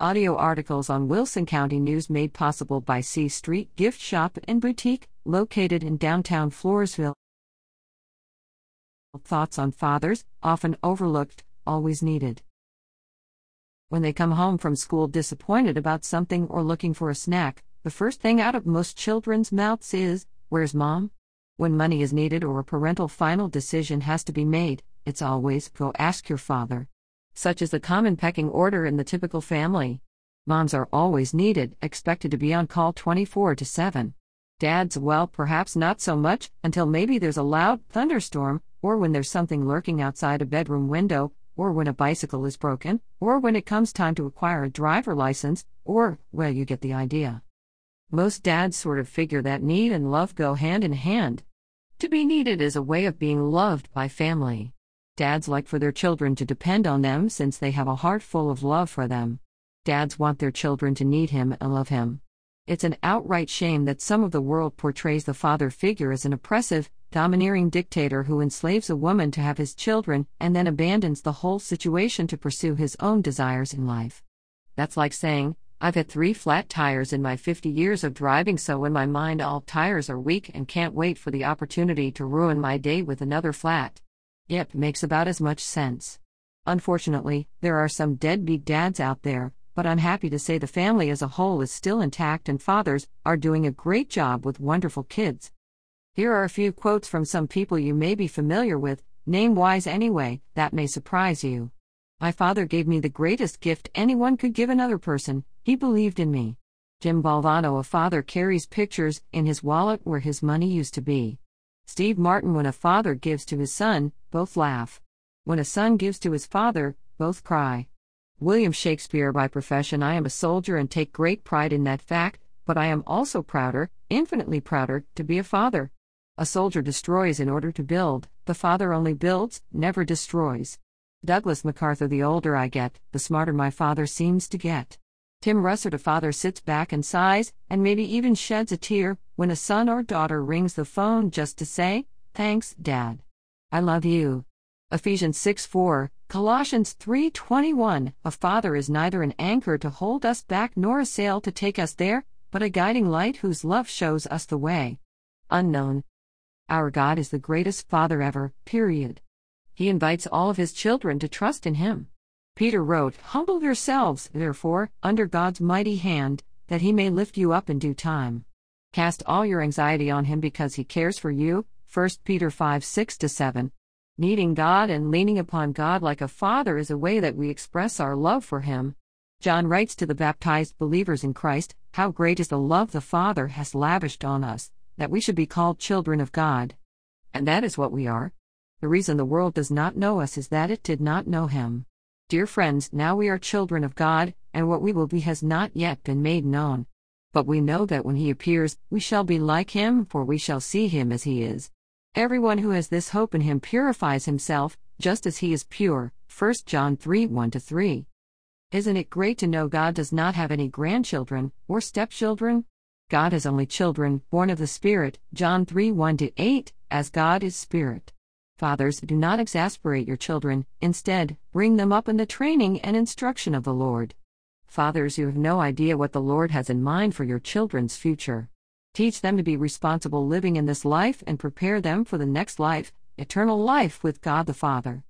Audio articles on Wilson County News made possible by C Street Gift Shop and Boutique, located in downtown Floresville. Thoughts on fathers, often overlooked, always needed. When they come home from school disappointed about something or looking for a snack, the first thing out of most children's mouths is, Where's mom? When money is needed or a parental final decision has to be made, it's always, Go ask your father. Such is the common pecking order in the typical family. Moms are always needed, expected to be on call 24 to 7. Dads, well, perhaps not so much, until maybe there's a loud thunderstorm, or when there's something lurking outside a bedroom window, or when a bicycle is broken, or when it comes time to acquire a driver license, or, well, you get the idea. Most dads sort of figure that need and love go hand in hand. To be needed is a way of being loved by family. Dads like for their children to depend on them since they have a heart full of love for them. Dads want their children to need him and love him. It's an outright shame that some of the world portrays the father figure as an oppressive, domineering dictator who enslaves a woman to have his children and then abandons the whole situation to pursue his own desires in life. That's like saying, I've had three flat tires in my 50 years of driving, so in my mind, all tires are weak and can't wait for the opportunity to ruin my day with another flat. Yep, makes about as much sense. Unfortunately, there are some deadbeat dads out there, but I'm happy to say the family as a whole is still intact and fathers are doing a great job with wonderful kids. Here are a few quotes from some people you may be familiar with, name wise anyway, that may surprise you. My father gave me the greatest gift anyone could give another person, he believed in me. Jim Valvano, a father carries pictures in his wallet where his money used to be. Steve Martin, when a father gives to his son, both laugh. When a son gives to his father, both cry. William Shakespeare, by profession, I am a soldier and take great pride in that fact, but I am also prouder, infinitely prouder, to be a father. A soldier destroys in order to build, the father only builds, never destroys. Douglas MacArthur, the older I get, the smarter my father seems to get. Tim Russert, a father sits back and sighs, and maybe even sheds a tear, when a son or daughter rings the phone just to say, Thanks, Dad. I love you. Ephesians 6 4, Colossians 3 21, A father is neither an anchor to hold us back nor a sail to take us there, but a guiding light whose love shows us the way. Unknown. Our God is the greatest Father ever, period. He invites all of His children to trust in Him. Peter wrote, Humble yourselves, therefore, under God's mighty hand, that he may lift you up in due time. Cast all your anxiety on him because he cares for you. 1 Peter 5 6 7. Needing God and leaning upon God like a father is a way that we express our love for him. John writes to the baptized believers in Christ, How great is the love the Father has lavished on us, that we should be called children of God. And that is what we are. The reason the world does not know us is that it did not know him. Dear friends, now we are children of God, and what we will be has not yet been made known. But we know that when he appears, we shall be like him, for we shall see him as he is. Everyone who has this hope in him purifies himself, just as he is pure. 1 John 3 1 3. Isn't it great to know God does not have any grandchildren or stepchildren? God has only children, born of the Spirit, John 3 1 8, as God is Spirit. Fathers, do not exasperate your children, instead, bring them up in the training and instruction of the Lord. Fathers, you have no idea what the Lord has in mind for your children's future. Teach them to be responsible living in this life and prepare them for the next life, eternal life with God the Father.